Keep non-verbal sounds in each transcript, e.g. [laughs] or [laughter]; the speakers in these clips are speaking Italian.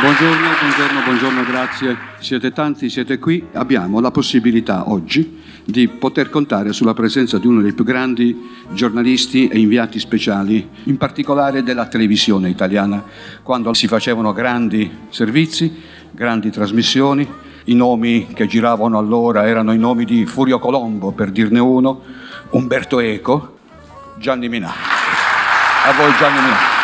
Buongiorno, buongiorno, buongiorno, grazie. Siete tanti, siete qui. Abbiamo la possibilità oggi di poter contare sulla presenza di uno dei più grandi giornalisti e inviati speciali, in particolare della televisione italiana, quando si facevano grandi servizi, grandi trasmissioni. I nomi che giravano allora erano i nomi di Furio Colombo, per dirne uno, Umberto Eco, Gianni Minà. A voi Gianni Minà.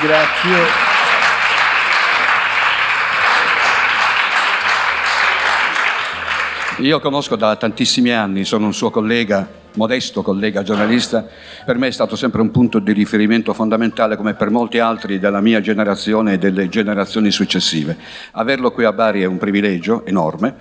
ringrazio. Io conosco da tantissimi anni, sono un suo collega, modesto collega giornalista, per me è stato sempre un punto di riferimento fondamentale come per molti altri della mia generazione e delle generazioni successive. Averlo qui a Bari è un privilegio enorme,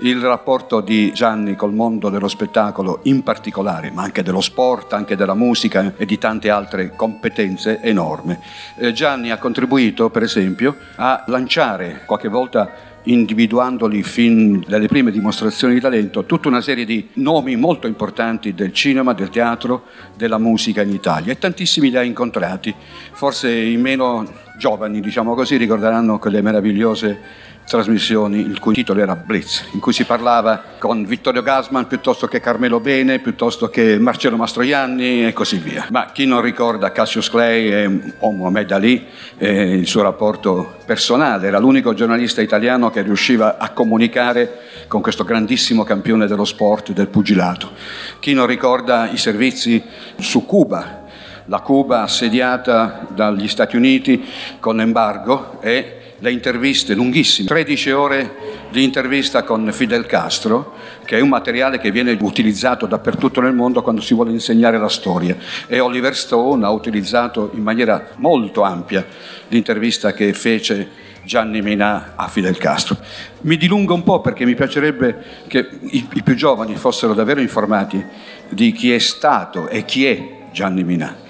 il rapporto di Gianni col mondo dello spettacolo in particolare, ma anche dello sport, anche della musica e di tante altre competenze enorme. Eh, Gianni ha contribuito, per esempio, a lanciare qualche volta individuandoli fin dalle prime dimostrazioni di talento, tutta una serie di nomi molto importanti del cinema, del teatro, della musica in Italia e tantissimi li ha incontrati. Forse i meno giovani, diciamo così, ricorderanno quelle meravigliose trasmissioni il cui titolo era Blitz, in cui si parlava con Vittorio Gasman piuttosto che Carmelo Bene, piuttosto che Marcello Mastroianni e così via. Ma chi non ricorda Cassius Clay o Mohamed Ali e il suo rapporto personale, era l'unico giornalista italiano che riusciva a comunicare con questo grandissimo campione dello sport, del pugilato. Chi non ricorda i servizi su Cuba, la Cuba assediata dagli Stati Uniti con embargo e le interviste lunghissime, 13 ore di intervista con Fidel Castro, che è un materiale che viene utilizzato dappertutto nel mondo quando si vuole insegnare la storia. E Oliver Stone ha utilizzato in maniera molto ampia l'intervista che fece Gianni Minà a Fidel Castro. Mi dilungo un po' perché mi piacerebbe che i, i più giovani fossero davvero informati di chi è stato e chi è Gianni Minà.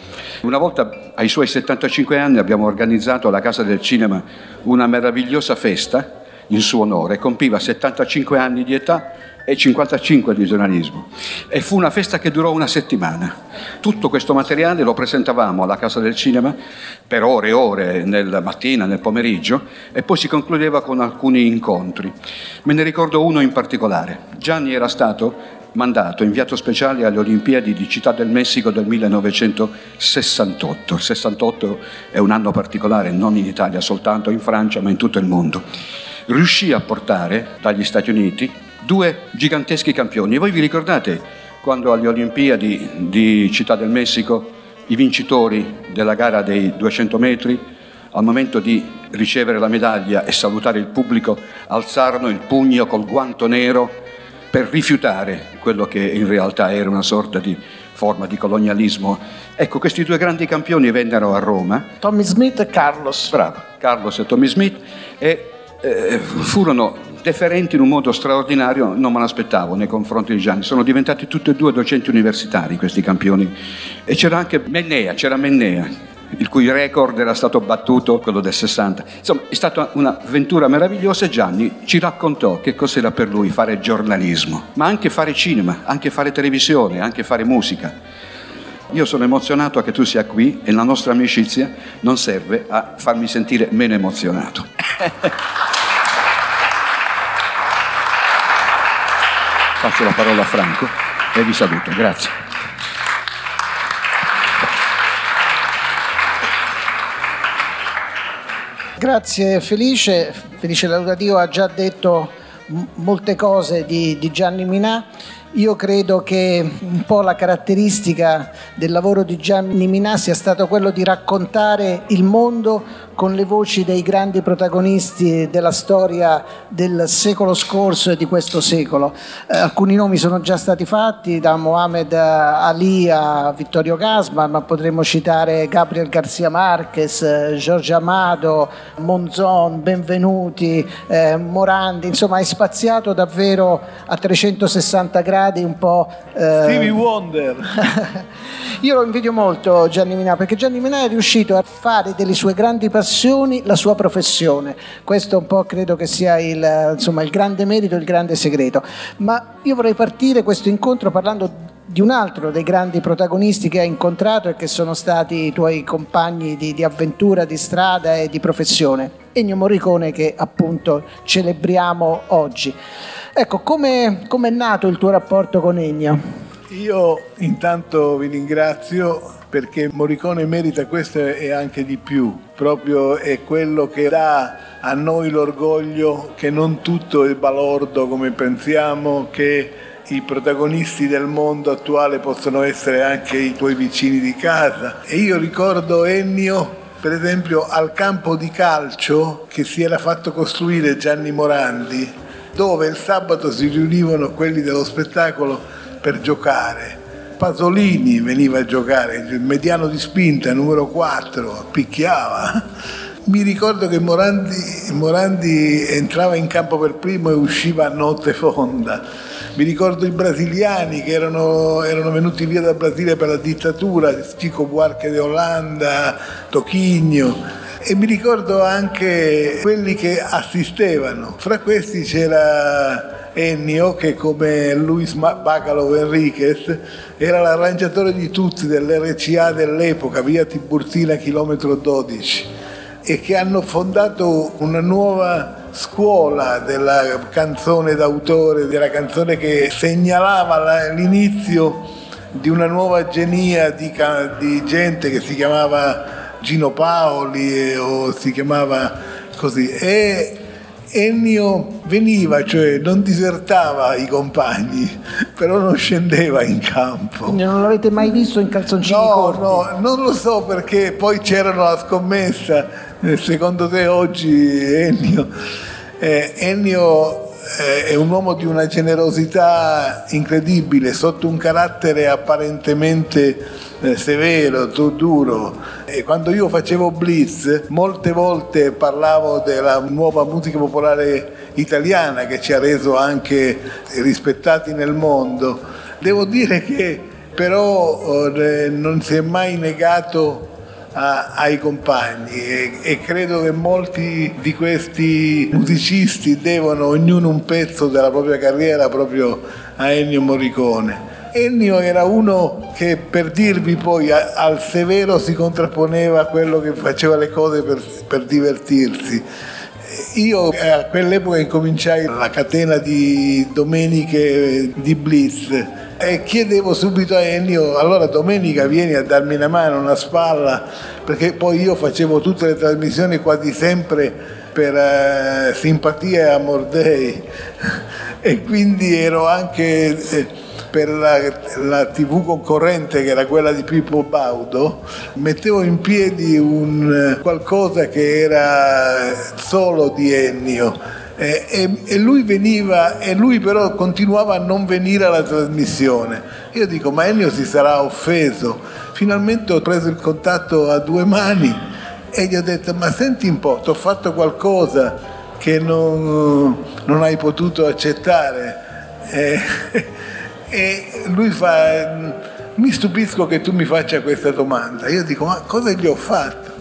Una volta ai suoi 75 anni abbiamo organizzato alla Casa del Cinema una meravigliosa festa in suo onore, compiva 75 anni di età e 55 di giornalismo e fu una festa che durò una settimana. Tutto questo materiale lo presentavamo alla Casa del Cinema per ore e ore nella mattina, nel pomeriggio e poi si concludeva con alcuni incontri. Me ne ricordo uno in particolare. Gianni era stato mandato inviato speciale alle Olimpiadi di Città del Messico del 1968. Il 68 è un anno particolare, non in Italia soltanto, in Francia, ma in tutto il mondo. Riuscì a portare dagli Stati Uniti due giganteschi campioni. Voi vi ricordate quando alle Olimpiadi di Città del Messico i vincitori della gara dei 200 metri, al momento di ricevere la medaglia e salutare il pubblico, alzarono il pugno col guanto nero per rifiutare quello che in realtà era una sorta di forma di colonialismo. Ecco, questi due grandi campioni vennero a Roma. Tommy Smith e Carlos. Bravo, Carlos e Tommy Smith, e eh, furono deferenti in un modo straordinario, non me l'aspettavo nei confronti di Gianni. Sono diventati tutti e due docenti universitari questi campioni. E c'era anche Mennea, c'era Mennea il cui record era stato battuto, quello del 60. Insomma, è stata un'avventura meravigliosa e Gianni ci raccontò che cos'era per lui fare giornalismo, ma anche fare cinema, anche fare televisione, anche fare musica. Io sono emozionato che tu sia qui e la nostra amicizia non serve a farmi sentire meno emozionato. Passo la parola a Franco e vi saluto. Grazie. Grazie Felice, Felice Laudativo ha già detto molte cose di, di Gianni Minà. Io credo che un po' la caratteristica del lavoro di Gianni Minà sia stato quello di raccontare il mondo con le voci dei grandi protagonisti della storia del secolo scorso e di questo secolo. Eh, alcuni nomi sono già stati fatti, da Mohamed Ali a Vittorio Gasman, ma potremmo citare Gabriel Garcia Marquez, Giorgio Amado, Monzon, Benvenuti, eh, Morandi, insomma è spaziato davvero a 360 gradi gradi un po'... Eh... Stevie Wonder! [laughs] Io lo invidio molto Gianni Minà perché Gianni Minà è riuscito a fare delle sue grandi passioni la sua professione. Questo un po' credo che sia il, insomma, il grande merito, il grande segreto. Ma io vorrei partire questo incontro parlando di un altro dei grandi protagonisti che hai incontrato e che sono stati i tuoi compagni di, di avventura, di strada e di professione, Ennio Morricone che appunto celebriamo oggi. Ecco, come è nato il tuo rapporto con Ennio? Io intanto vi ringrazio perché Morricone merita questo e anche di più, proprio è quello che dà a noi l'orgoglio che non tutto è balordo come pensiamo, che i protagonisti del mondo attuale possono essere anche i tuoi vicini di casa. E io ricordo Ennio, per esempio, al campo di calcio che si era fatto costruire Gianni Morandi, dove il sabato si riunivano quelli dello spettacolo per giocare. Pasolini veniva a giocare, il mediano di spinta, numero 4, picchiava. Mi ricordo che Morandi, Morandi entrava in campo per primo e usciva a notte fonda mi ricordo i brasiliani che erano, erano venuti via dal Brasile per la dittatura, Chico Buarque de Olanda, Tochigno e mi ricordo anche quelli che assistevano. Fra questi c'era Ennio che come Luis Bacalo Enriquez era l'arrangiatore di tutti dell'RCA dell'epoca, via Tiburtina chilometro 12 e che hanno fondato una nuova scuola della canzone d'autore, della canzone che segnalava l'inizio di una nuova genia di, di gente che si chiamava Gino Paoli o si chiamava così. E Ennio veniva, cioè non disertava i compagni, [laughs] però non scendeva in campo. Quindi non l'avete mai visto in calzoncini no, corti? No, non lo so perché poi c'erano la scommessa eh, secondo te oggi Ennio, eh, Ennio eh, è un uomo di una generosità incredibile, sotto un carattere apparentemente eh, severo, duro. E quando io facevo Blitz, molte volte parlavo della nuova musica popolare italiana che ci ha reso anche rispettati nel mondo. Devo dire che però eh, non si è mai negato a, ai compagni e, e, credo che molti di questi musicisti devono ognuno un pezzo della propria carriera proprio a Ennio Morricone. Ennio era uno che per dirvi poi al severo si contrapponeva a quello che faceva le cose per, per divertirsi. Io a quell'epoca incominciai la catena di domeniche di Blitz e chiedevo subito a Ennio, allora domenica vieni a darmi una mano, una spalla, perché poi io facevo tutte le trasmissioni quasi sempre per eh, simpatia amor dei [laughs] e quindi ero anche eh, per la, la, tv concorrente che era quella di Pippo Baudo mettevo in piedi un, qualcosa che era solo di Ennio eh, e, e, lui veniva e lui però continuava a non venire alla trasmissione. Io dico, ma Ennio si sarà offeso. Finalmente ho preso il contatto a due mani e gli ho detto, ma senti un po', ti ho fatto qualcosa che non, non hai potuto accettare. E, [laughs] e lui fa, mi stupisco che tu mi faccia questa domanda. Io dico, ma cosa gli ho fatto?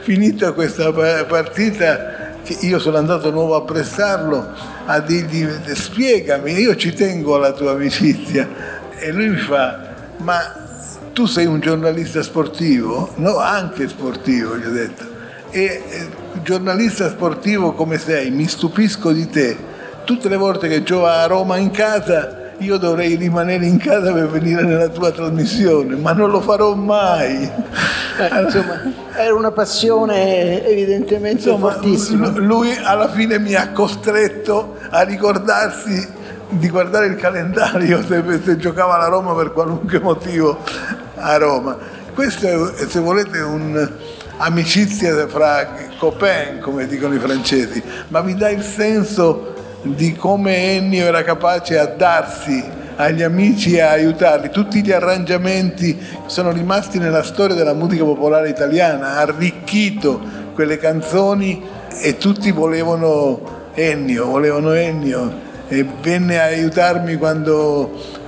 Finita questa partita io sono andato nuovo a prestarlo a dirgli spiegami, io ci tengo alla tua amicizia e lui mi fa ma tu sei un giornalista sportivo? No, anche sportivo, gli ho detto. E giornalista sportivo come sei, mi stupisco di te. Tutte le volte che gioco a Roma in casa io dovrei rimanere in casa per venire nella tua trasmissione, ma non lo farò mai. Eh, insomma, era una passione evidentemente insomma, fortissima. Lui alla fine mi ha costretto a ricordarsi di guardare il calendario se, se giocava la Roma per qualunque motivo a Roma. Questo è, se volete, un'amicizia fra copain, come dicono i francesi, ma vi dà il senso di come Ennio era capace a darsi agli amici e a aiutarli. Tutti gli arrangiamenti sono rimasti nella storia della musica popolare italiana, ha arricchito quelle canzoni e tutti volevano Ennio, volevano Ennio e venne a aiutarmi quando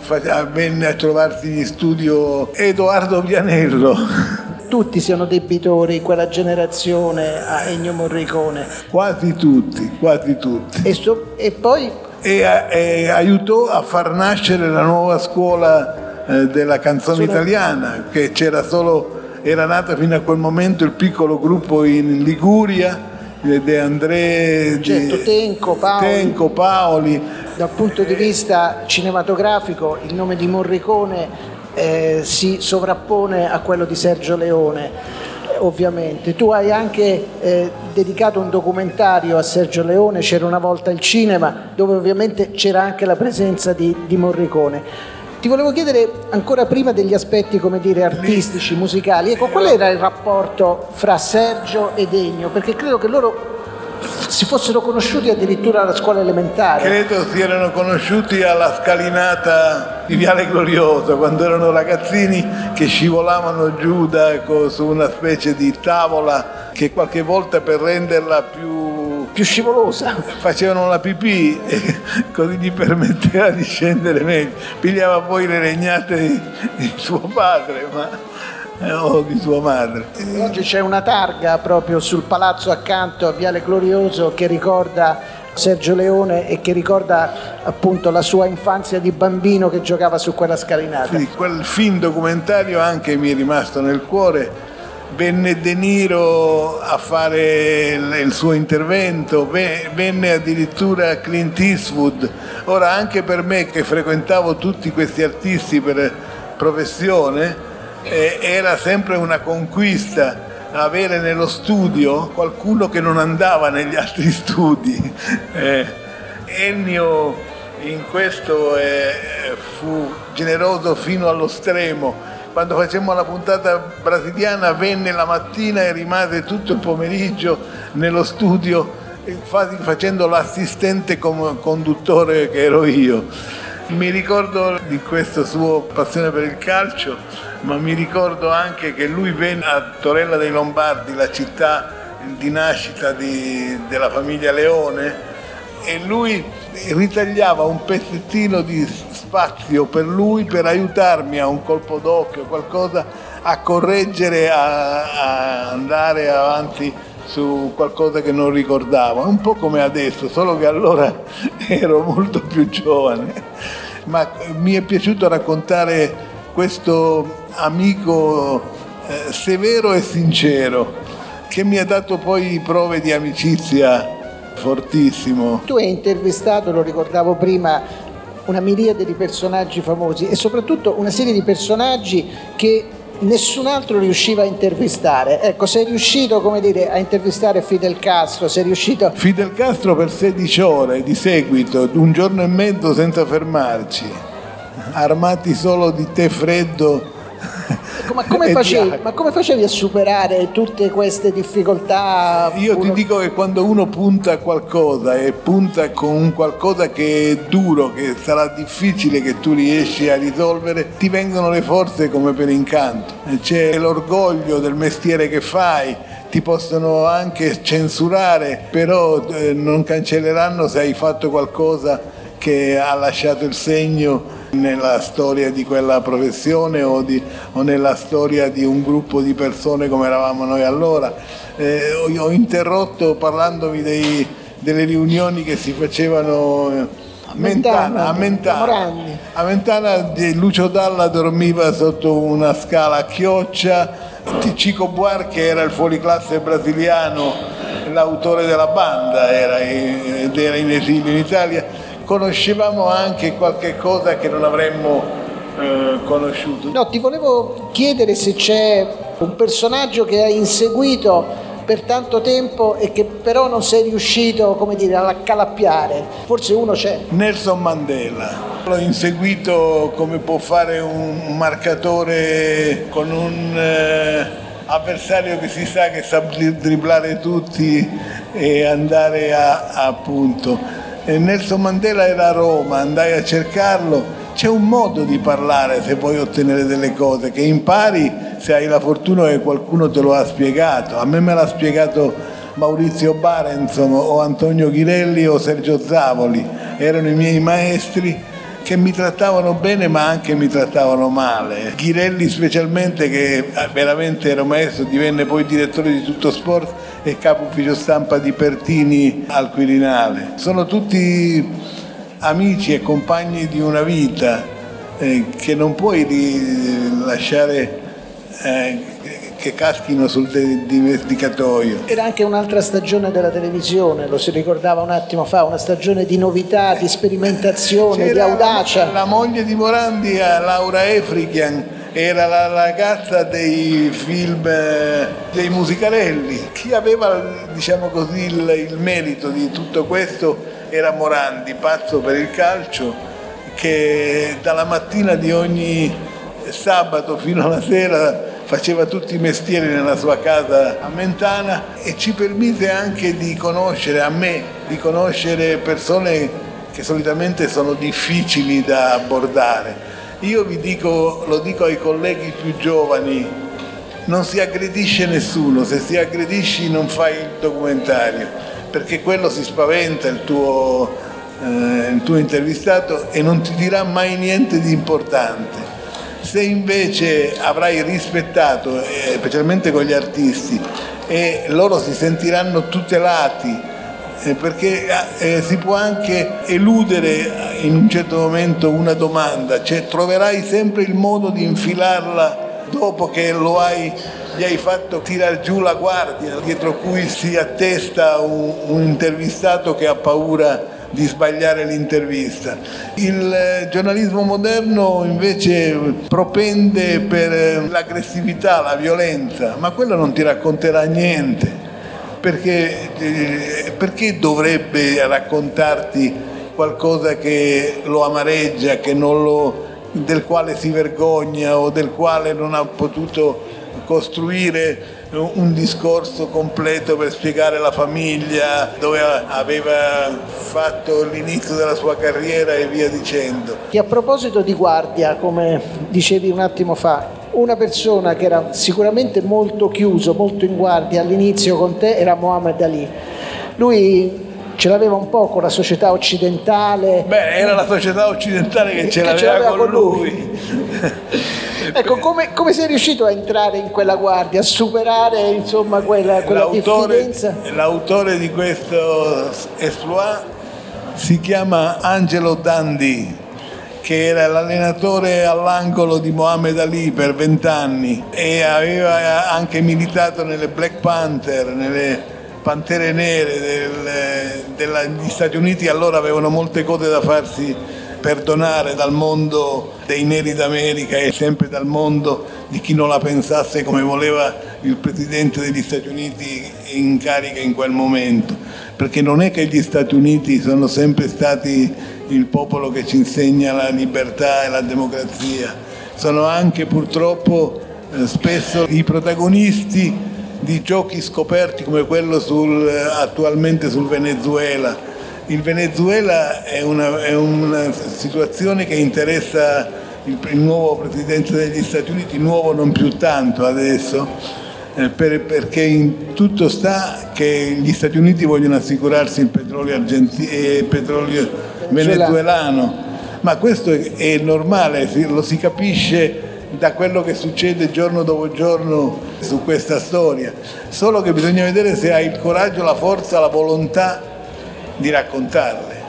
venne a trovarsi in studio Edoardo Vianello. [laughs] Tutti siano debitori, quella generazione, a Ennio Morricone. Quasi tutti, quasi tutti. E, so, e poi? E, e, aiutò a far nascere la nuova scuola eh, della canzone Sono... italiana, che c'era solo, era nata fino a quel momento il piccolo gruppo in Liguria De André, certo, Tenco, Paoli. Tenco, Paoli. Dal punto di vista cinematografico il nome di Morricone eh, si sovrappone a quello di Sergio Leone ovviamente. Tu hai anche eh, dedicato un documentario a Sergio Leone, C'era una volta il cinema, dove ovviamente c'era anche la presenza di, di Morricone. Ti volevo chiedere ancora prima degli aspetti, come dire, artistici, musicali, ecco, qual era il rapporto fra Sergio ed Ennio? Perché credo che loro si fossero conosciuti addirittura alla scuola elementare. Credo si erano conosciuti alla scalinata di Viale Glorioso, quando erano ragazzini che scivolavano giù da, su una specie di tavola che qualche volta per renderla più più scivolosa. Facevano la pipì e così gli permetteva di scendere meglio. Pigliava poi le legnate di, di suo padre, ma o di sua madre. Oggi c'è una targa proprio sul palazzo accanto a Viale Glorioso che ricorda Sergio Leone e che ricorda appunto la sua infanzia di bambino che giocava su quella scalinata. Sì, quel film documentario anche mi è rimasto nel cuore venne De Niro a fare il suo intervento, venne addirittura Clint Eastwood. Ora anche per me che frequentavo tutti questi artisti per professione, eh, era sempre una conquista avere nello studio qualcuno che non andava negli [laughs] altri studi. Eh, Ennio in questo eh, fu generoso fino allo stremo quando facemmo la puntata brasiliana venne la mattina e rimase tutto il pomeriggio nello studio facendo l'assistente conduttore che ero io. Mi ricordo di questa sua passione per il calcio, ma mi ricordo anche che lui venne a Torella dei Lombardi, la città di nascita di, della famiglia Leone, e lui ritagliava un pezzettino di spazio per lui per aiutarmi a un colpo d'occhio, qualcosa a correggere, a, a andare avanti su qualcosa che non ricordavo, un po' come adesso, solo che allora [laughs] ero molto più giovane. Ma mi è piaciuto raccontare questo amico eh, severo e sincero che mi ha dato poi prove di amicizia fortissimo. Tu hai intervistato, lo ricordavo prima, una miriade di personaggi famosi e soprattutto una serie di personaggi che nessun altro riusciva a intervistare. Ecco, sei riuscito, come dire, a intervistare Fidel Castro, sei riuscito... Fidel Castro per 16 ore di seguito, un giorno e mezzo senza fermarci, armati solo di tè freddo ma come, [laughs] facevi, ma come, facevi, a superare tutte queste difficoltà? Io ti dico che quando uno punta a qualcosa e punta con un qualcosa che è duro, che sarà difficile che tu riesci a risolvere, ti vengono le forze come per incanto. C'è l'orgoglio del mestiere che fai, ti possono anche censurare, però eh, non cancelleranno se hai fatto qualcosa che ha lasciato il segno nella storia di quella professione o, di, o, nella storia di un gruppo di persone come eravamo noi allora. Eh, ho, ho, interrotto parlandovi dei, delle riunioni che si facevano eh, a Mentana, a Mentana, a Mentana Lucio Dalla dormiva sotto una scala a chioccia, Cico Buarche era il fuoriclasse brasiliano, l'autore della banda era, ed era in esilio in Italia conoscevamo anche qualche cosa che non avremmo eh, conosciuto. No, ti volevo chiedere se c'è un personaggio che hai inseguito per tanto tempo e che però non sei riuscito, come dire, a calappiare. Forse uno c'è. Nelson Mandela. L'ho inseguito come può fare un marcatore con un eh, avversario che si sa che sa dribblare tutti e andare a, a punto Nelson Mandela era a Roma, andai a cercarlo. C'è un modo di parlare se vuoi ottenere delle cose, che impari se hai la fortuna che qualcuno te lo ha spiegato. A me me l'ha spiegato Maurizio Barenson o Antonio Ghirelli o Sergio Zavoli, erano i miei maestri che mi trattavano bene ma anche mi trattavano male. Ghirelli specialmente che eh, veramente era maestro, divenne poi direttore di tutto sport e capo ufficio stampa di Pertini al Quirinale. Sono tutti amici e compagni di una vita eh, che non puoi lasciare eh, che caschino sul dimenticatoio. Era anche un'altra stagione della televisione, lo si ricordava un attimo fa, una stagione di novità, di sperimentazione, C'era di audacia. La, la moglie di Morandi, Laura Efrichian, era la ragazza dei film, eh, dei musicalelli. Chi aveva diciamo così, il, il merito di tutto questo era Morandi, pazzo per il calcio, che dalla mattina di ogni sabato fino alla sera faceva tutti i mestieri nella sua casa a Mentana e ci permise anche di conoscere, a me, di conoscere persone che solitamente sono difficili da abbordare. Io vi dico, lo dico ai colleghi più giovani, non si aggredisce nessuno, se si aggredisci non fai il documentario, perché quello si spaventa il tuo, eh, il tuo intervistato e non ti dirà mai niente di importante. Se invece avrai rispettato, eh, specialmente con gli artisti, e loro si sentiranno tutelati, eh, perché eh, si può anche eludere in un certo momento una domanda, cioè troverai sempre il modo di infilarla dopo che lo hai gli hai fatto tirare giù la guardia dietro cui si attesta un, un intervistato che ha paura di sbagliare l'intervista. Il eh, giornalismo moderno invece propende per eh, l'aggressività, la violenza, ma quello non ti racconterà niente. Perché, eh, perché dovrebbe raccontarti qualcosa che lo amareggia, che lo, del quale si vergogna o del quale non ha potuto costruire un discorso completo per spiegare la famiglia, dove aveva fatto l'inizio della sua carriera e via dicendo. E a proposito di guardia, come dicevi un attimo fa, una persona che era sicuramente molto chiuso, molto in guardia all'inizio con te era Mohammed Ali. Lui ce l'aveva un po' con la società occidentale. Beh, era la società occidentale che [laughs] ce l'aveva, che ce l'aveva con, con lui. lui. [laughs] ecco, come, come, sei riuscito a entrare in quella guardia, a superare insomma quella, quella l'autore, diffidenza? L'autore di questo esploit si chiama Angelo Dandi che era l'allenatore all'angolo di Mohammed Ali per vent'anni e aveva anche militato nelle Black Panther, nelle Pantere Nere del, degli Stati Uniti, allora avevano molte cose da farsi perdonare dal mondo dei neri d'America e sempre dal mondo di chi non la pensasse come voleva il Presidente degli Stati Uniti in carica in quel momento, perché non è che gli Stati Uniti sono sempre stati il popolo che ci insegna la libertà e la democrazia, sono anche purtroppo eh, spesso i protagonisti di giochi scoperti come quello sul, attualmente sul Venezuela. Il Venezuela è una, è una situazione che interessa il, il, nuovo Presidente degli Stati Uniti, nuovo non più tanto adesso, eh, per, perché in tutto sta che gli Stati Uniti vogliono assicurarsi il petrolio, argenti- eh, petrolio venezuelano, ma questo è, è normale, lo si capisce da quello che succede giorno dopo giorno su questa storia, solo che bisogna vedere se hai il coraggio, la forza, la volontà di raccontarle,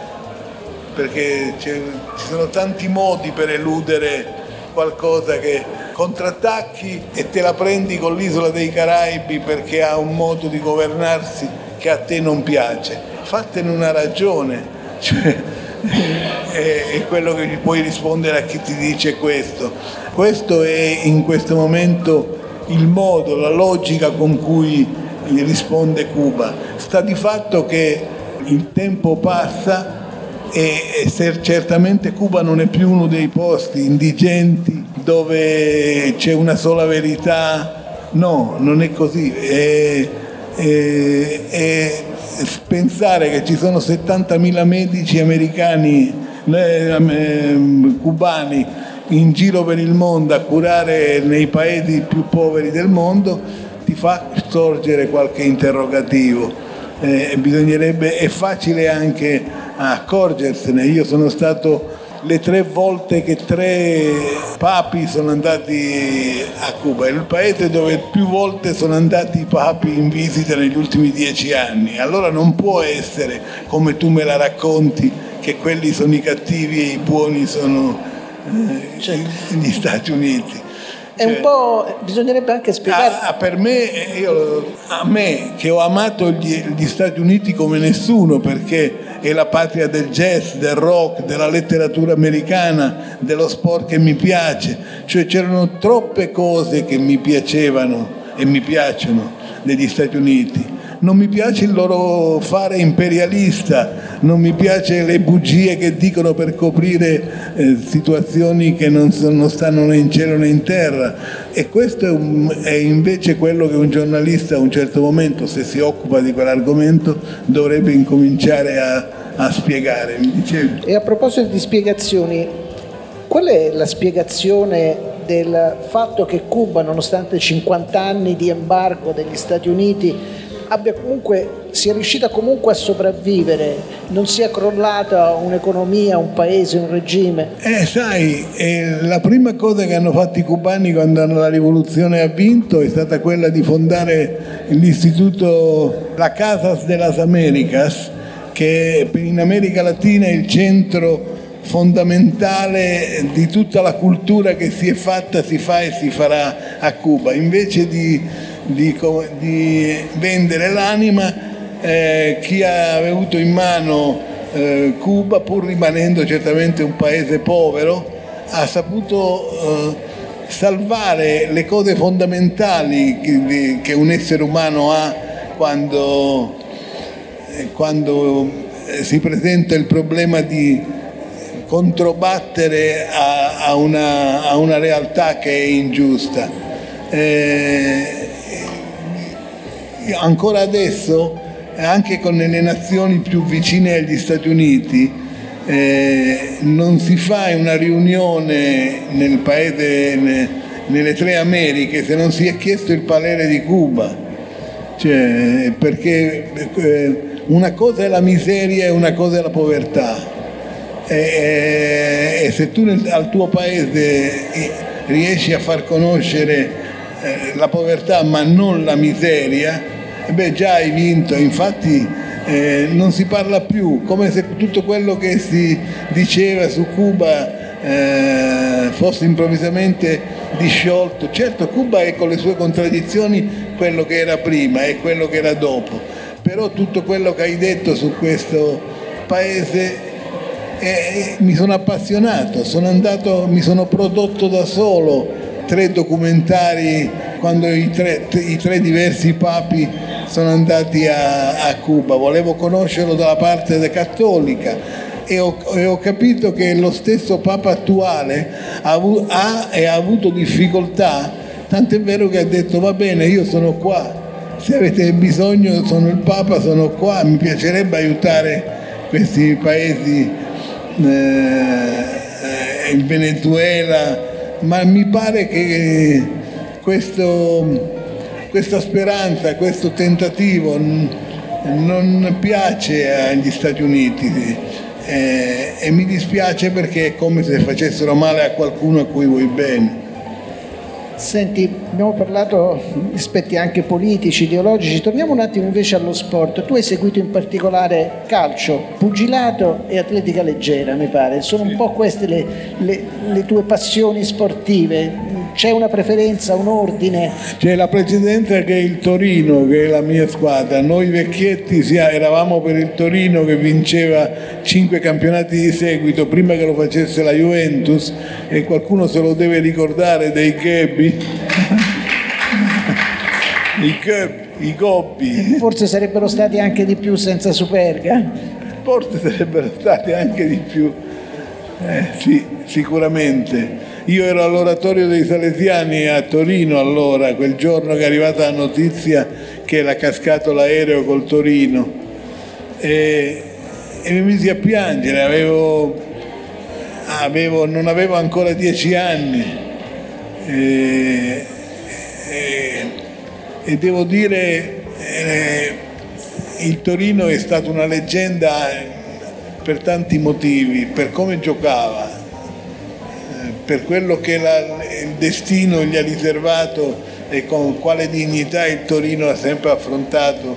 perché ci sono tanti modi per eludere qualcosa che contrattacchi e te la prendi con l'isola dei Caraibi perché ha un modo di governarsi che a te non piace. Fatene una ragione, [laughs] cioè, è, [laughs] è quello che puoi rispondere a chi ti dice questo. Questo è in questo momento il modo, la logica con cui risponde Cuba. Sta di fatto che il tempo passa e certamente Cuba non è più uno dei posti indigenti dove c'è una sola verità, no, non è così. E, e, e pensare che ci sono 70.000 medici americani, eh, cubani in giro per il mondo a curare nei paesi più poveri del mondo, ti fa sorgere qualche interrogativo eh, è facile anche accorgersene. Io sono stato le tre volte che tre papi sono andati a Cuba, è il paese dove più volte sono andati i papi in visita negli ultimi dieci anni. Allora non può essere come tu me la racconti, che quelli sono i cattivi e i buoni sono eh, certo. gli Stati Uniti. È un cioè, po', bisognerebbe anche spiegare. A, a per me, io, a me che ho amato gli, gli, Stati Uniti come nessuno perché è la patria del jazz, del rock, della letteratura americana, dello sport che mi piace, cioè c'erano troppe cose che mi piacevano e mi piacciono degli Stati Uniti non mi piace il loro fare imperialista, non mi piace le bugie che dicono per coprire eh, situazioni che non, non, stanno né in cielo né in terra e questo è, un, è, invece quello che un giornalista a un certo momento, se si occupa di quell'argomento, dovrebbe incominciare a, a spiegare. E a proposito di spiegazioni, qual è la spiegazione del fatto che Cuba, nonostante 50 anni di embargo degli Stati Uniti, abbia comunque, sia riuscita comunque a sopravvivere, non sia crollata un'economia, un paese, un regime? Eh, sai, eh, la prima cosa che hanno fatto i cubani quando la rivoluzione ha vinto è stata quella di fondare l'istituto La Casas de las Americas, che in America Latina è il centro fondamentale di tutta la cultura che si è fatta, si fa e si farà a Cuba. Invece di di, di vendere l'anima, eh, chi ha avuto in mano eh, Cuba, pur rimanendo certamente un paese povero, ha saputo eh, salvare le cose fondamentali che, che, un essere umano ha quando, eh, quando eh, si presenta il problema di controbattere a, a, una, a una, realtà che è ingiusta. Eh, ancora adesso, anche con le nazioni più vicine agli Stati Uniti, eh, non si fa una riunione nel paese, ne, nelle tre Americhe se non si è chiesto il parere di Cuba. Cioè, perché eh, una cosa è la miseria e una cosa è la povertà. E, e se tu nel, al tuo paese eh, riesci a far conoscere eh, la povertà ma non la miseria, beh già hai vinto, infatti eh, non si parla più, come se tutto quello che si diceva su Cuba eh, fosse improvvisamente disciolto. Certo, Cuba è con le sue contraddizioni quello che era prima e quello che era dopo, però tutto quello che hai detto su questo paese eh, mi sono appassionato, sono andato, mi sono prodotto da solo tre documentari quando i tre, i tre diversi papi sono andati a, a, Cuba, volevo conoscerlo dalla parte cattolica. E ho, e ho, capito che lo stesso Papa attuale ha, ha ha avuto difficoltà, tant'è vero che ha detto va bene, io sono qua, se avete bisogno sono il Papa, sono qua, mi piacerebbe aiutare questi paesi, eh, eh il Venezuela, ma mi pare che questo questa speranza, questo tentativo non piace agli Stati Uniti eh, e mi dispiace perché è come se facessero male a qualcuno a cui vuoi bene. Senti, abbiamo parlato di aspetti anche politici, ideologici, torniamo un attimo invece allo sport. Tu hai seguito in particolare calcio, pugilato e atletica leggera, mi pare. Sono un po' queste le, le, le tue passioni sportive. C'è una preferenza, un ordine? C'è la precedenza che è il Torino, che è la mia squadra. Noi vecchietti eravamo per il Torino che vinceva cinque campionati di seguito prima che lo facesse la Juventus e qualcuno se lo deve ricordare dei Gabby? I, gobbi, I gobbi. Forse sarebbero stati anche di più senza Superga? Forse sarebbero stati anche di più. Eh, sì, sicuramente. Io ero all'oratorio dei Salesiani a Torino allora, quel giorno che è arrivata la notizia che era cascato l'aereo col Torino e, e mi misi a piangere, avevo, avevo, non avevo ancora dieci anni e, e, e devo dire eh, il Torino è stata una leggenda per tanti motivi, per come giocava, per quello che la, il destino gli ha riservato e con quale dignità il Torino ha sempre affrontato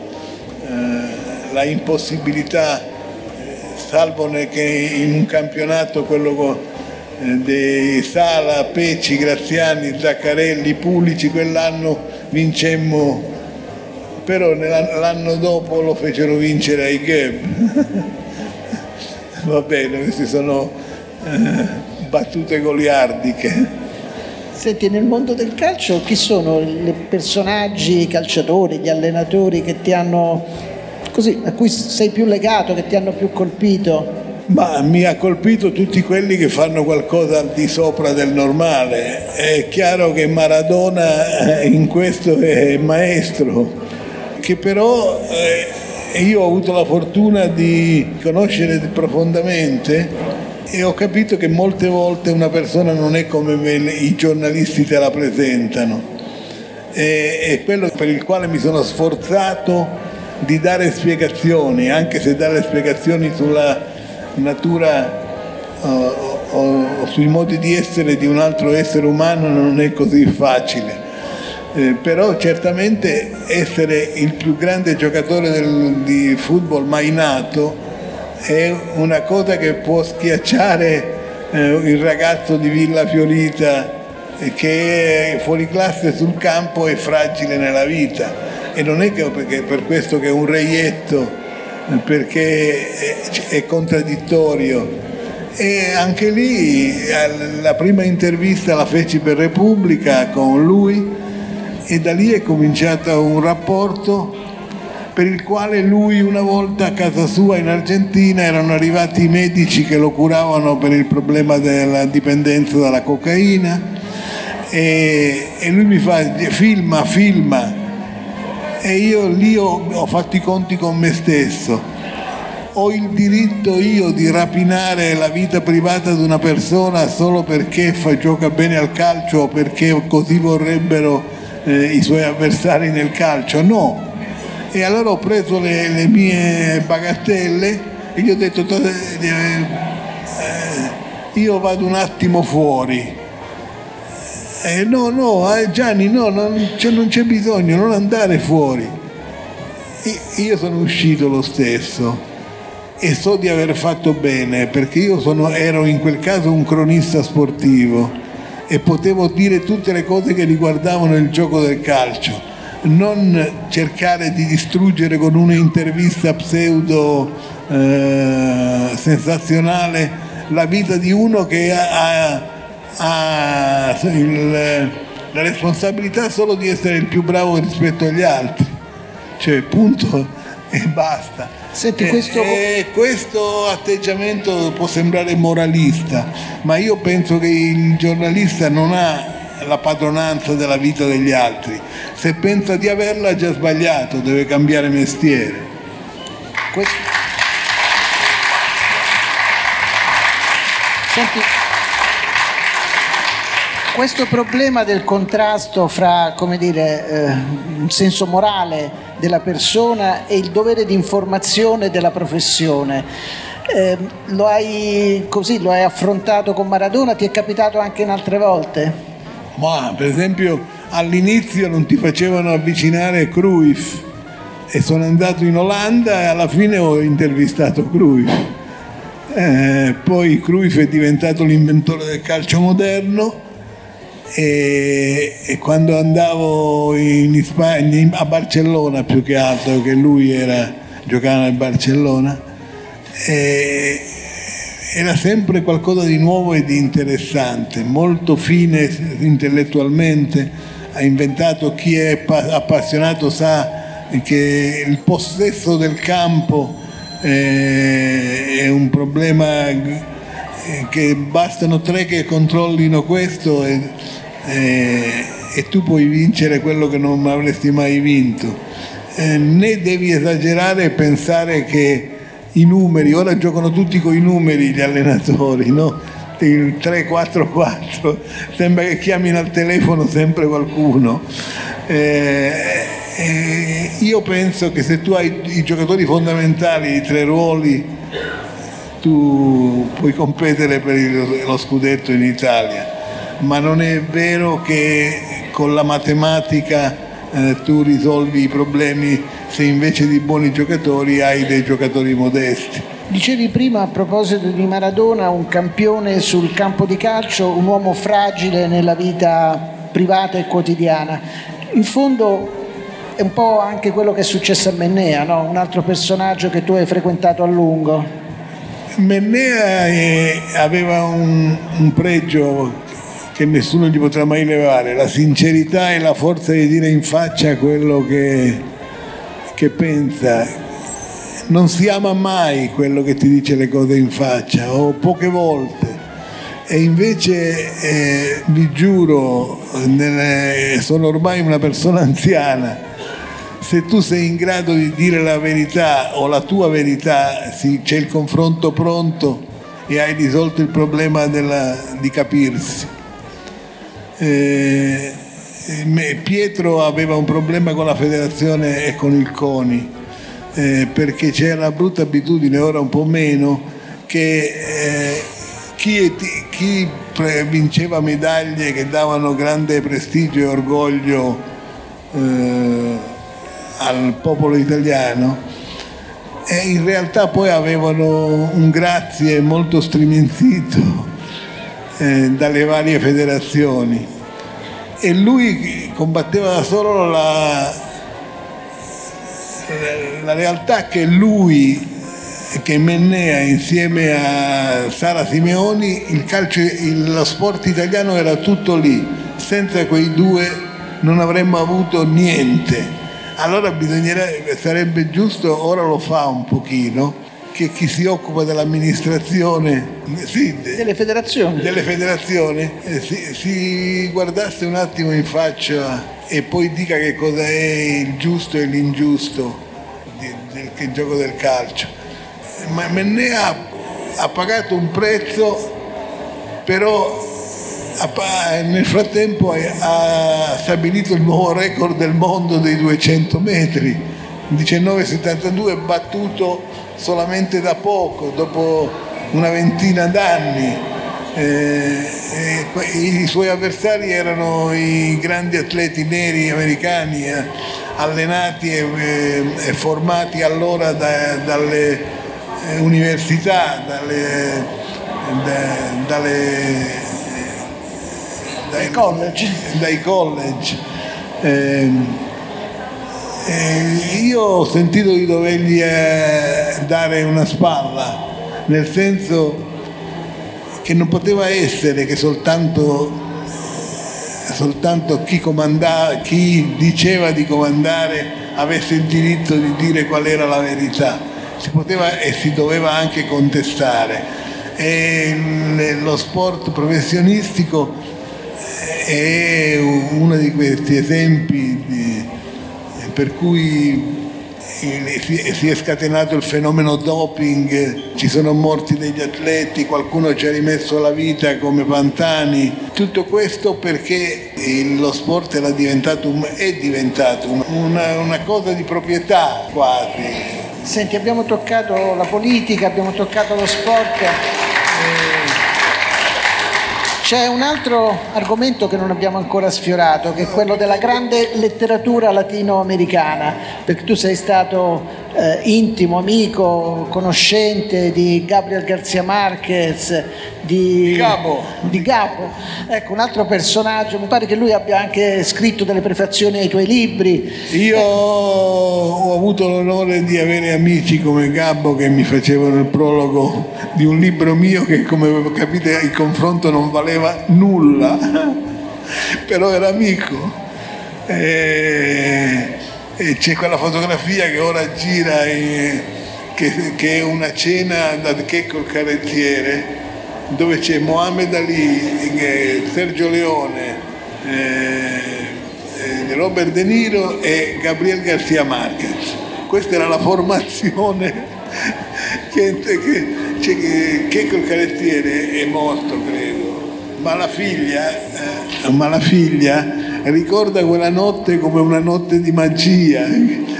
eh, la impossibilità, eh, salvo che in un campionato quello eh, di Sala, Pecci, Graziani, Zaccarelli, Pulici, quell'anno vincemmo, però l'anno dopo lo fecero vincere ai Geb. [laughs] Va bene, queste sono eh, battute goliardiche. Senti, nel mondo del calcio chi sono i personaggi, i calciatori, gli allenatori che ti hanno, così, a cui sei più legato, che ti hanno più colpito? Ma mi ha colpito tutti quelli che fanno qualcosa al di sopra del normale. È chiaro che Maradona eh, in questo è maestro, che però eh, io ho avuto la fortuna di conoscere profondamente e ho capito che molte volte una persona non è come i giornalisti te la presentano. È quello per il quale mi sono sforzato di dare spiegazioni, anche se dare spiegazioni sulla natura o, o, o sui modi di essere di un altro essere umano non è così facile. Eh, però certamente essere il più grande giocatore del, di football mai nato è una cosa che può schiacciare eh, il ragazzo di Villa Fiorita eh, che è fuori classe sul campo e fragile nella vita. E non è che per questo che è un reietto perché è contraddittorio. E anche lì la prima intervista la feci per Repubblica con lui e da lì è cominciato un rapporto per il quale lui una volta a casa sua in Argentina erano arrivati i medici che lo curavano per il problema della dipendenza dalla cocaina. E, e lui mi fa filma, filma. E io lì ho, ho fatto i conti con me stesso. Ho il diritto io di rapinare la vita privata di una persona solo perché fa, gioca bene al calcio o perché così vorrebbero eh, i suoi avversari nel calcio? No, e allora ho preso le, le mie bagatelle e gli ho detto eh, eh, io vado un attimo fuori. Eh, no, no, Gianni, no, non, cioè, non c'è bisogno, non andare fuori. E io sono uscito lo stesso e so di aver fatto bene perché io sono, ero in quel caso un cronista sportivo e potevo dire tutte le cose che riguardavano il gioco del calcio non cercare di distruggere con un'intervista pseudo eh, sensazionale la vita di uno che ha, ha il, la responsabilità solo di essere il più bravo rispetto agli altri, cioè punto e basta. Senti, questo... E, e questo atteggiamento può sembrare moralista, ma io penso che il giornalista non ha la padronanza della vita degli altri. Se pensa di averla ha già sbagliato, deve cambiare mestiere. Questo... Senti, questo problema del contrasto fra, dire, eh, un senso morale della persona e il dovere di informazione della professione, eh, lo, hai, così, lo hai affrontato con Maradona? Ti è capitato anche in altre volte? Ma per esempio all'inizio non ti facevano avvicinare Cruyff e sono andato in Olanda e alla fine ho intervistato Cruyff. Eh, poi Cruyff è diventato l'inventore del calcio moderno e, e quando andavo in Spagna, a Barcellona più che altro, che lui era, giocava nel Barcellona, e, era sempre qualcosa di nuovo e di interessante, molto fine intellettualmente, ha inventato chi è appassionato sa che il possesso del campo eh, è un problema che bastano tre che controllino questo e, e, e tu puoi vincere quello che non avresti mai vinto. Eh, né devi esagerare e pensare che i numeri, ora giocano tutti con i numeri gli allenatori, no? il 3-4-4, sembra che chiamino al telefono sempre qualcuno. Eh, eh, io penso che se tu hai i giocatori fondamentali, i tre ruoli, tu puoi competere per il, lo scudetto in Italia. ma non è vero che con la matematica eh, tu risolvi i problemi se invece di buoni giocatori hai dei giocatori modesti. Dicevi prima a proposito di Maradona, un campione sul campo di calcio, un uomo fragile nella vita privata e quotidiana. In fondo è un po' anche quello che è successo a Mennea, no? un altro personaggio che tu hai frequentato a lungo. Mennea eh, aveva un, un pregio che nessuno gli potrà mai levare, la sincerità e la forza di dire in faccia quello che, che pensa. Non si ama mai quello che ti dice le cose in faccia, o poche volte. E invece eh, vi giuro, nelle, sono ormai una persona anziana, se tu sei in grado di dire la verità o la tua verità, sì, c'è il confronto pronto e hai risolto il problema della, di capirsi. Eh, Pietro aveva un problema con la federazione e con il CONI eh, perché c'era la brutta abitudine, ora un po' meno, che eh, chi, chi vinceva medaglie che davano grande prestigio e orgoglio eh, al popolo italiano e in realtà poi avevano un grazie molto striminzito eh, dalle varie federazioni. E lui combatteva da solo la, la realtà che lui che Mennea insieme a Sara Simeoni il calcio, lo sport italiano era tutto lì. Senza quei due non avremmo avuto niente allora bisognerebbe, sarebbe giusto ora lo fa un pochino che chi si occupa dell'amministrazione sì, delle federazioni, delle federazioni eh, si, si, guardasse un attimo in faccia e poi dica che cosa è il giusto e l'ingiusto del, del gioco del calcio. Ma Mennea ha pagato un prezzo, però nel frattempo ha stabilito il nuovo record del mondo dei 200 metri, 1972 battuto solamente da poco, dopo una ventina d'anni. Eh, eh, I suoi avversari erano i grandi atleti neri americani eh, allenati e, eh, formati allora da, dalle eh, università, dalle, da, dalle, dai college. Dai college. Eh, eh, io ho sentito di dovergli eh, dare una spalla, nel senso che non poteva essere che soltanto, soltanto chi, chi diceva di comandare avesse il diritto di dire qual era la verità, si poteva e si doveva anche contestare. E lo sport professionistico è uno di questi esempi di, per cui si è scatenato il fenomeno doping, ci sono morti degli atleti, qualcuno ci ha rimesso la vita come Pantani, tutto questo perché lo sport era diventato, è diventato una, una cosa di proprietà quasi. Senti, abbiamo toccato la politica, abbiamo toccato lo sport. Eh c'è un altro argomento che non abbiamo ancora sfiorato, che è quello della grande letteratura latinoamericana, perché tu sei stato eh, intimo, amico, conoscente di Gabriel García Márquez, di Gabo. di Gabo. Ecco, un altro personaggio, mi pare che lui abbia anche scritto delle prefazioni ai tuoi libri. Io ho avuto l'onore di avere amici come Gabbo che mi facevano il prologo di un libro mio che come capite il confronto non valeva nulla, però era amico. E e c'è quella fotografia che ora gira in, che, che, è una cena da Checco il carrettiere dove c'è Mohamed Ali, eh, Sergio Leone, eh, eh, Robert De Niro e Gabriel García Marquez. Questa era la formazione [laughs] che, che, che Checco il carrettiere è morto, credo, ma la figlia, eh, ma la figlia ricorda quella notte come una notte di magia.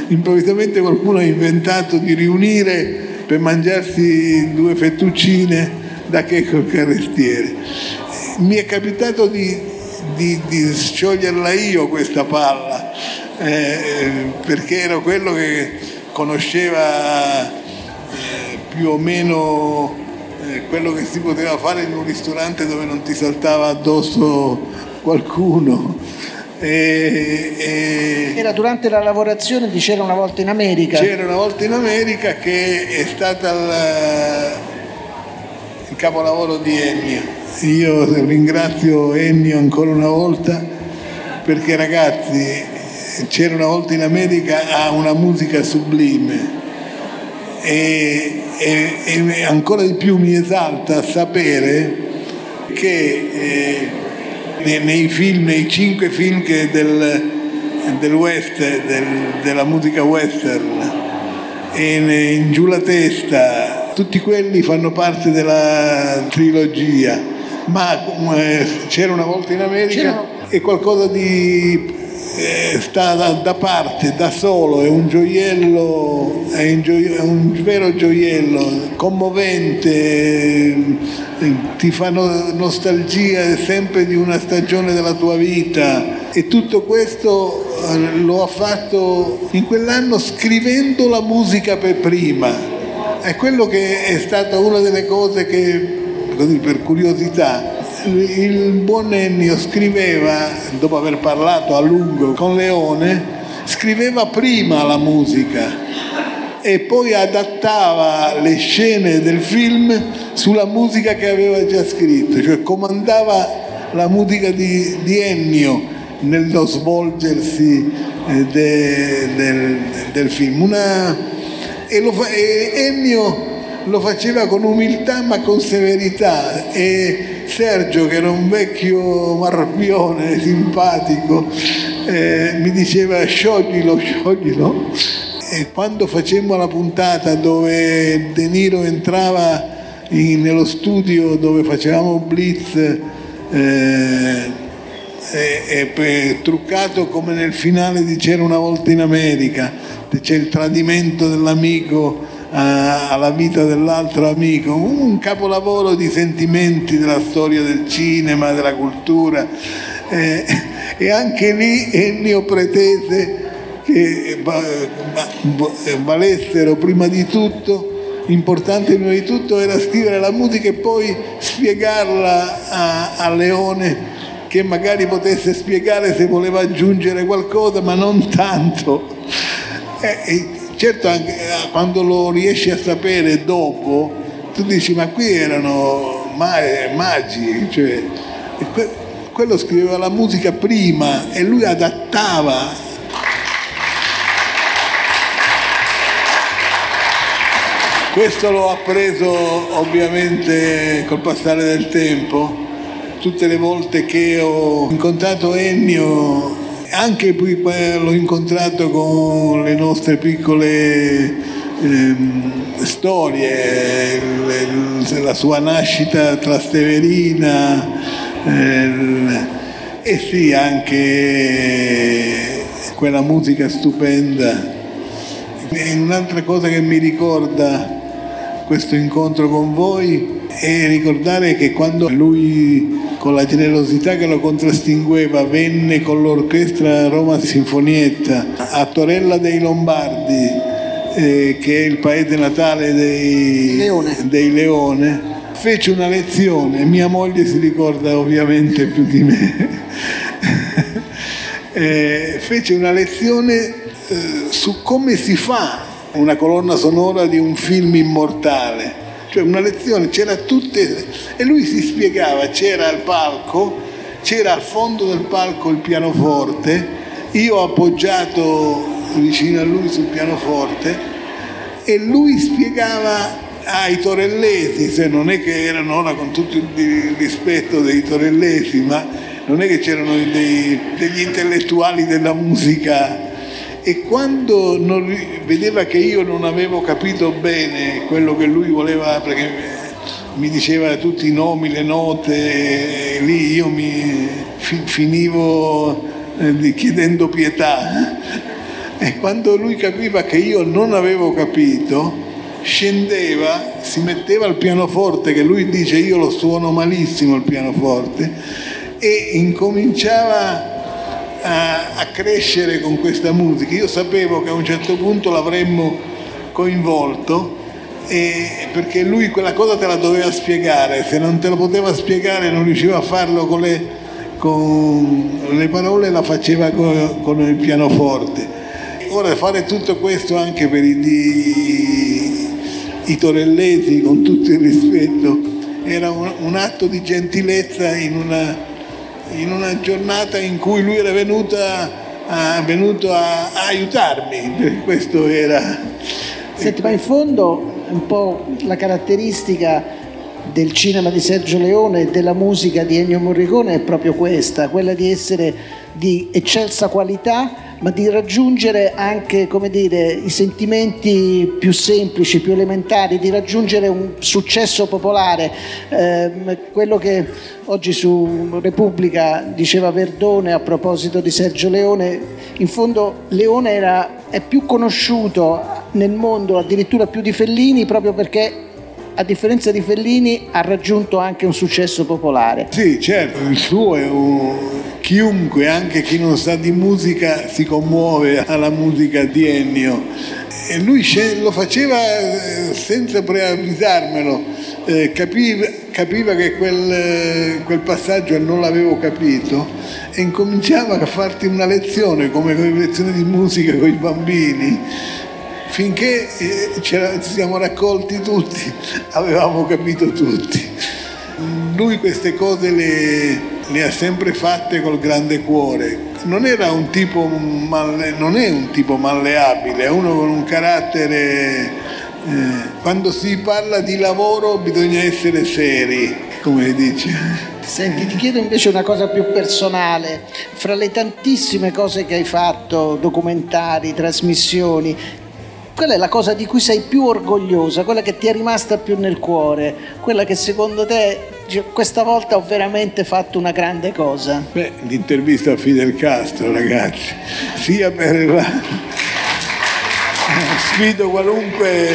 Improvvisamente qualcuno ha inventato di riunire per mangiarsi due fettuccine da che col carrettiere. mi è capitato di, di, di scioglierla io questa palla, eh, perché ero quello che conosceva eh, più o meno quello che si poteva fare in un ristorante dove non ti saltava addosso qualcuno. E, e Era durante la lavorazione di C'era una volta in America. C'era una volta in America che è stata il, il capolavoro di Ennio. Io ringrazio Ennio ancora una volta perché ragazzi C'era una volta in America ha una musica sublime e, e, e ancora di più mi esalta sapere che eh, nei, nei, film, nei cinque film del, del West, del, della musica western e in Giù la testa, tutti quelli fanno parte della trilogia, ma eh, c'era una volta in America è qualcosa di eh, sta da, parte, da solo, è un gioiello, è un, gioiello, è un vero gioiello, commovente, eh, ti fa no, nostalgia sempre di una stagione della tua vita e tutto questo eh, lo ha fatto in quell'anno scrivendo la musica per prima. È quello che è stata una delle cose che, così per curiosità, il buon Ennio scriveva, dopo aver parlato a lungo con Leone, scriveva prima la musica e poi adattava le scene del film sulla musica che aveva già scritto, cioè comandava la musica di, di Ennio nello svolgersi eh, de, del, del, film. Una, e, lo, e Ennio lo faceva con umiltà ma con severità. E Sergio che era un vecchio marpione simpatico eh, mi diceva scioglilo, scioglilo. E quando facemmo la puntata dove De Niro entrava in, nello studio dove facevamo Blitz eh, e, e, truccato come nel finale di C'era una volta in America, c'è il tradimento dell'amico alla vita dell'altro amico, un capolavoro di sentimenti della storia del cinema, della cultura. Eh, e anche lì Ennio pretese che valessero prima di tutto, importante prima di tutto era scrivere la musica e poi spiegarla a, a Leone che magari potesse spiegare se voleva aggiungere qualcosa, ma non tanto. Eh, certo anche eh, quando lo riesci a sapere dopo, tu dici ma qui erano magi, cioè, quello scriveva la musica prima e lui adattava. Questo l'ho appreso ovviamente col passare del tempo, tutte le volte che ho incontrato Ennio anche poi l'ho incontrato con le nostre piccole ehm, storie, la sua nascita trasteverina eh, e sì anche quella musica stupenda. E un'altra cosa che mi ricorda questo incontro con voi è ricordare che quando lui con la generosità che lo contrastingueva, venne con l'orchestra Roma Sinfonietta a Torella dei Lombardi, eh, che è il paese natale dei Leone. dei Leone, fece una lezione, mia moglie si ricorda ovviamente più di me, [laughs] eh, fece una lezione eh, su come si fa una colonna sonora di un film immortale cioè una lezione, c'era tutte, e lui si spiegava, c'era al palco, c'era al fondo del palco il pianoforte, io appoggiato vicino a lui sul pianoforte e lui spiegava ai torellesi, se non è che erano ora con tutto il rispetto dei torellesi, ma non è che c'erano dei, degli intellettuali della musica e quando non, vedeva che io non avevo capito bene quello che lui voleva, perché mi diceva tutti i nomi, le note, lì io mi finivo eh, chiedendo pietà. [laughs] E quando lui capiva che io non avevo capito, scendeva, si metteva al pianoforte, che lui dice io lo suono malissimo il pianoforte, e incominciava a, a crescere con questa musica. Io sapevo che a un certo punto l'avremmo coinvolto perché lui quella cosa te la doveva spiegare, se non te lo poteva spiegare non riusciva a farlo con le, con le parole, la faceva con, con, il pianoforte. Ora fare tutto questo anche per i, i, i torellesi, con tutto il rispetto, era un, un atto di gentilezza in una, in una, giornata in cui lui era venuta, a, venuto a, a aiutarmi, [laughs] questo era... Senti, ma in fondo un po' la caratteristica del cinema di Sergio Leone e della musica di Ennio Morricone è proprio questa, quella di essere di eccelsa qualità ma di raggiungere anche come dire, i sentimenti più semplici, più elementari, di raggiungere un successo popolare. Eh, quello che oggi su Repubblica diceva Verdone a proposito di Sergio Leone, in fondo Leone era, è più conosciuto nel mondo addirittura più di Fellini proprio perché a differenza di Fellini ha raggiunto anche un successo popolare. Sì, certo, il suo è un... chiunque, anche chi non sa di musica, si commuove alla musica di Ennio. E lui lo faceva eh, senza preavvisarmelo, eh, capiva, capiva, che quel, eh, quel passaggio non l'avevo capito e incominciava a farti una lezione come le lezioni di musica con i bambini finché eh, ci siamo raccolti tutti, [laughs] avevamo capito tutti. Lui queste cose le, le ha sempre fatte col grande cuore. Non, malle, non è un tipo malleabile, è uno con un carattere... Eh, quando si parla di lavoro bisogna essere seri, come dice. Senti, ti chiedo invece una cosa più personale. Fra le tantissime cose che hai fatto, documentari, trasmissioni, qual è la cosa di cui sei più orgogliosa, quella che ti è rimasta più nel cuore, quella che secondo te questa volta ho veramente fatto una grande cosa? Beh, l'intervista a Fidel Castro, ragazzi, sia per la... sfido qualunque,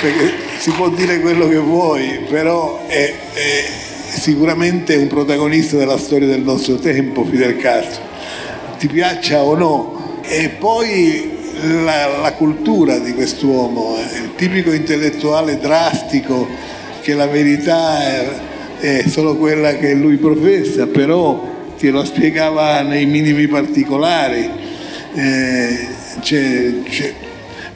perché si può dire quello che vuoi, però è, è sicuramente un protagonista della storia del nostro tempo, Fidel Castro, ti piaccia o no. E poi la, la cultura di quest'uomo, eh, il tipico intellettuale drastico che la verità è, è solo quella che lui professa, però che lo spiegava nei minimi particolari. Eh, c'è, c'è,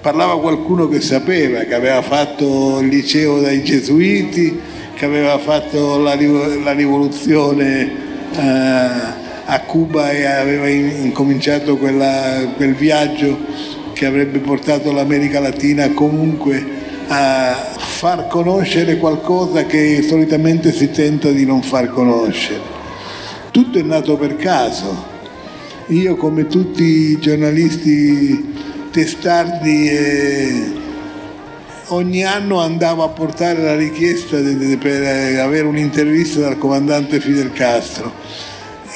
parlava qualcuno che sapeva, che aveva fatto il liceo dai gesuiti, che aveva fatto la, la rivoluzione eh, a Cuba e aveva incominciato quella, quel viaggio che avrebbe portato l'America Latina comunque a far conoscere qualcosa che solitamente si tenta di non far conoscere. Tutto è nato per caso. Io come tutti i giornalisti testardi eh, ogni anno andavo a portare la richiesta per avere un'intervista dal comandante Fidel Castro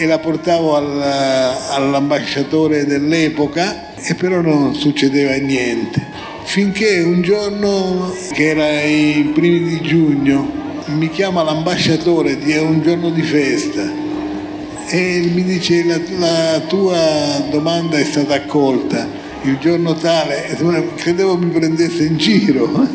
e la portavo all'ambasciatore dell'epoca e però non succedeva niente. Finché un giorno, che era i primi di giugno, mi chiama l'ambasciatore, è un giorno di festa, e mi dice la, la tua domanda è stata accolta, il giorno tale, credevo mi prendesse in giro, [laughs]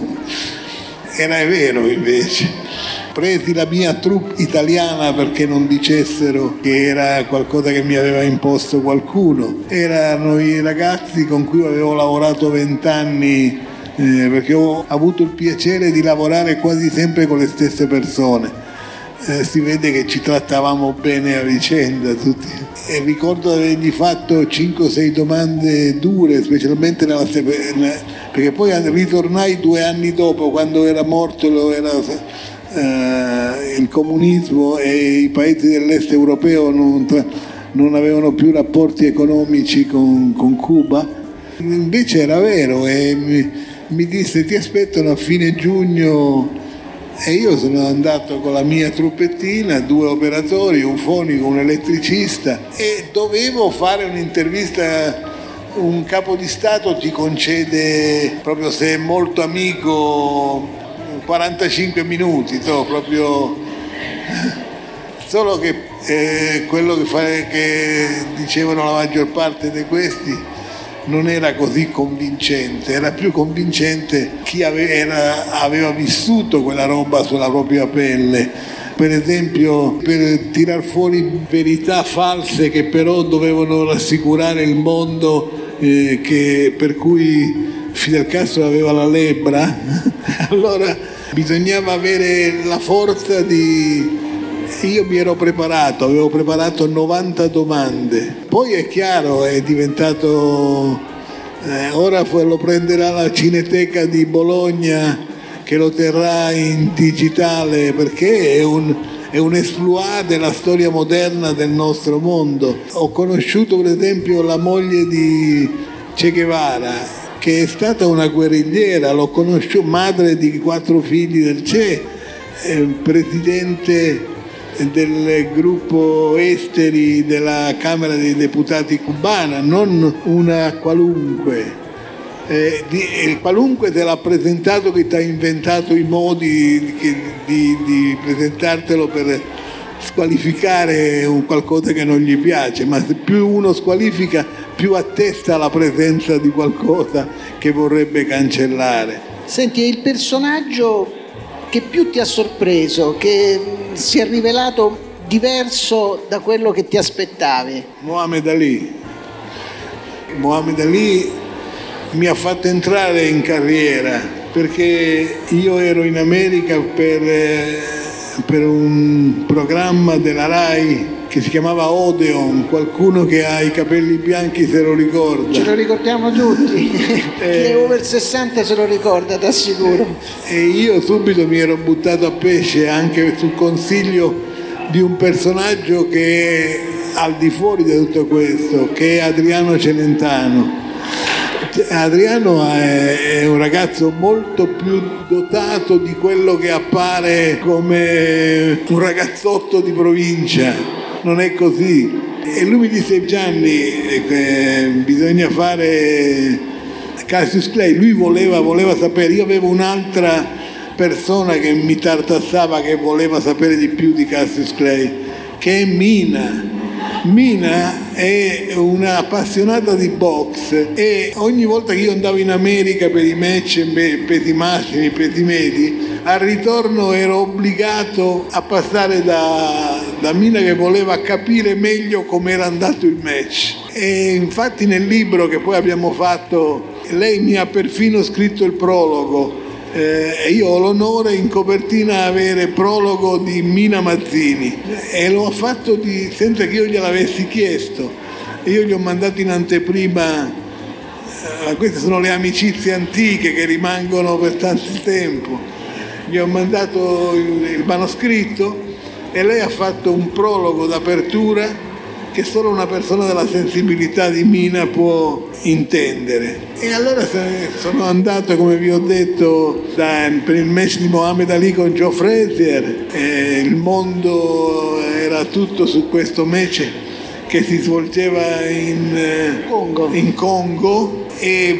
era vero invece presi la mia troupe italiana perché non dicessero che era qualcosa che mi aveva imposto qualcuno. Erano i ragazzi con cui avevo lavorato vent'anni eh, perché ho avuto il piacere di lavorare quasi sempre con le stesse persone. Eh, si vede che ci trattavamo bene a vicenda tutti. E ricordo di avergli fatto 5 o 6 domande dure, specialmente nella, perché poi ritornai due anni dopo, quando era morto, lo era eh, il comunismo e i paesi dell'est europeo non, non avevano più rapporti economici con, con, Cuba. Invece era vero e mi, mi disse ti aspettano a fine giugno e io sono andato con la mia truppettina, due operatori, un fonico, un elettricista e dovevo fare un'intervista un capo di Stato ti concede, proprio se è molto amico, 45 minuti, no? proprio... Solo che eh, quello che, fa, che dicevano la maggior parte di questi non era così convincente, era più convincente chi aveva, aveva vissuto quella roba sulla propria pelle per esempio per tirar fuori verità false che però dovevano rassicurare il mondo eh, che, per cui Fidel Castro aveva la lebbra, [laughs] allora bisognava avere la forza di... Io mi ero preparato, avevo preparato 90 domande, poi è chiaro, è diventato... Eh, ora lo prenderà la Cineteca di Bologna che lo terrà in digitale perché è un, è un esploit della storia moderna del nostro mondo. Ho conosciuto per esempio la moglie di Che Guevara, che è stata una guerrigliera, l'ho conosciuta, madre di quattro figli del Che, presidente del gruppo esteri della Camera dei Deputati cubana, non una qualunque. Eh, di, eh, qualunque te l'ha presentato che ti ha inventato i modi che, di, di, presentartelo per squalificare un qualcosa che non gli piace, ma più uno squalifica più attesta la presenza di qualcosa che vorrebbe cancellare. Senti, è il personaggio che più ti ha sorpreso, che si è rivelato diverso da quello che ti aspettavi? Mohamed Ali. Mohamed Ali mi ha fatto entrare in carriera perché io ero in America per, eh, per un programma della RAI che si chiamava Odeon, qualcuno che ha i capelli bianchi se lo ricorda. Ce lo ricordiamo tutti, [laughs] chi è eh. over 60 se lo ricorda, ti assicuro. E io subito mi ero buttato a pesce anche sul consiglio di un personaggio che è al di fuori di tutto questo, che è Adriano Celentano Adriano è, un ragazzo molto più dotato di quello che appare come un ragazzotto di provincia, non è così. E lui mi disse Gianni, eh, bisogna fare Cassius Clay, lui voleva, voleva sapere, io avevo un'altra persona che mi tartassava che voleva sapere di più di Cassius Clay, che è Mina Mina è un'appassionata di box e ogni volta che io andavo in America per i match pesi massimi, pesi medi, al ritorno ero obbligato a passare da, da Mina che voleva capire meglio come era andato il match. E infatti nel libro che poi abbiamo fatto, lei mi ha perfino scritto il prologo eh, io ho l'onore in copertina avere prologo di Mina Mazzini e l'ho fatto di, senza che io gliel'avessi chiesto. Io gli ho mandato in anteprima, eh, queste sono le amicizie antiche che rimangono per tanto tempo, gli ho mandato il, il manoscritto e lei ha fatto un prologo d'apertura che solo una persona della sensibilità di Mina può intendere. E allora sono andato, come vi ho detto, da, per il match di Mohamed Ali con Joe Frazier, il mondo era tutto su questo match che si svolgeva in Congo, in Congo. E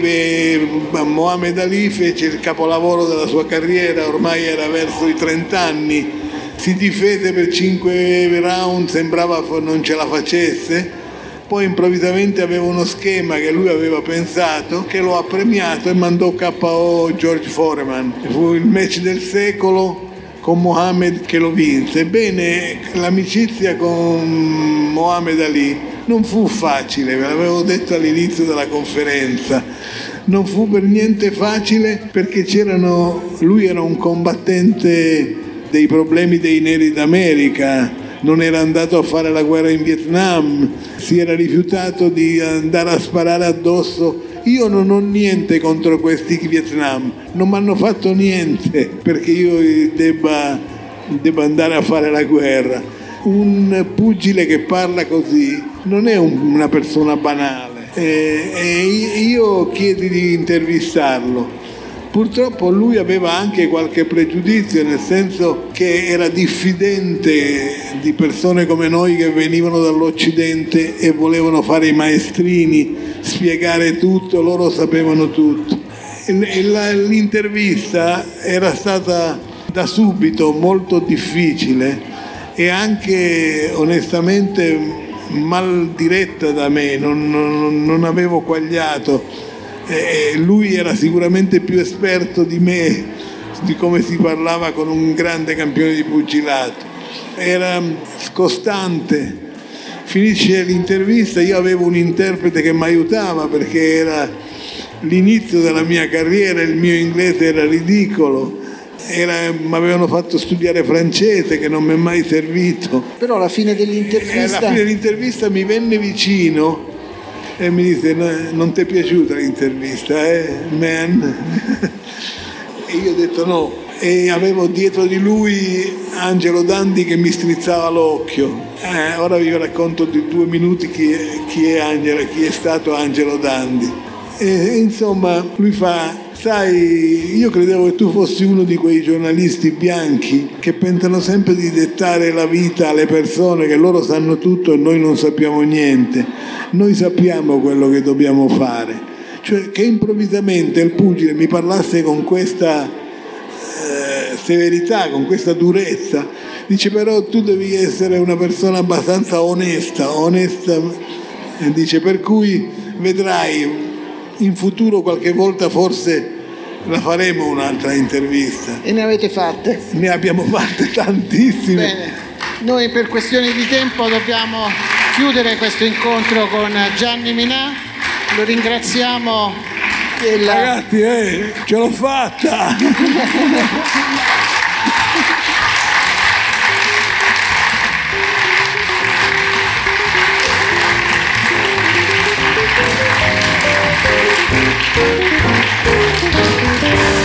beh, Mohamed Ali fece il capolavoro della sua carriera, ormai era verso i 30 anni si difese per 5 round, sembrava non ce la facesse, poi improvvisamente aveva uno schema che lui aveva pensato, che lo ha premiato e mandò KO George Foreman. Fu il match del secolo con Mohammed che lo vinse. Ebbene, l'amicizia con Mohammed Ali non fu facile, ve l'avevo detto all'inizio della conferenza. Non fu per niente facile perché c'erano, lui era un combattente dei problemi dei neri d'America, non era andato a fare la guerra in Vietnam, si era rifiutato di andare a sparare addosso. Io non ho niente contro questi Vietnam, non mi hanno fatto niente perché io debba, debba andare a fare la guerra. Un pugile che parla così non è un, una persona banale e, e io chiedi di intervistarlo Purtroppo lui aveva anche qualche pregiudizio, nel senso che era diffidente di persone come noi che venivano dall'Occidente e volevano fare i maestrini spiegare tutto, loro sapevano tutto. L'intervista era stata da subito molto difficile e anche onestamente mal diretta da me, non, non, non avevo quagliato. Eh, lui era sicuramente più esperto di me di come si parlava con un grande campione di pugilato. Era scostante. Finisce l'intervista, io avevo un interprete che mi aiutava perché era l'inizio della mia carriera, il mio inglese era ridicolo. mi avevano fatto studiare francese che non mi è mai servito. Però alla fine dell'intervista... alla fine dell'intervista mi venne vicino e mi disse non ti è piaciuta l'intervista, eh, man? [laughs] e io ho detto no. E avevo dietro di lui Angelo Dandi che mi strizzava l'occhio. Eh, ora vi racconto di due minuti chi è, chi è, Angelo, chi è stato Angelo Dandi. E, insomma, lui fa, sai, io credevo che tu fossi uno di quei giornalisti bianchi che pensano sempre di dettare la vita alle persone, che loro sanno tutto e noi non sappiamo niente. Noi sappiamo quello che dobbiamo fare. Cioè che improvvisamente il pugile mi parlasse con questa eh, severità, con questa durezza. Dice però tu devi essere una persona abbastanza onesta, onesta. Dice per cui vedrai in futuro qualche volta forse la faremo un'altra intervista. E ne avete fatte? Ne abbiamo fatte tantissime. Bene, noi per questioni di tempo dobbiamo chiudere questo incontro con Gianni Minà. Lo ringraziamo. Della... Ragazzi, eh, ce l'ho fatta! [laughs] Thank you.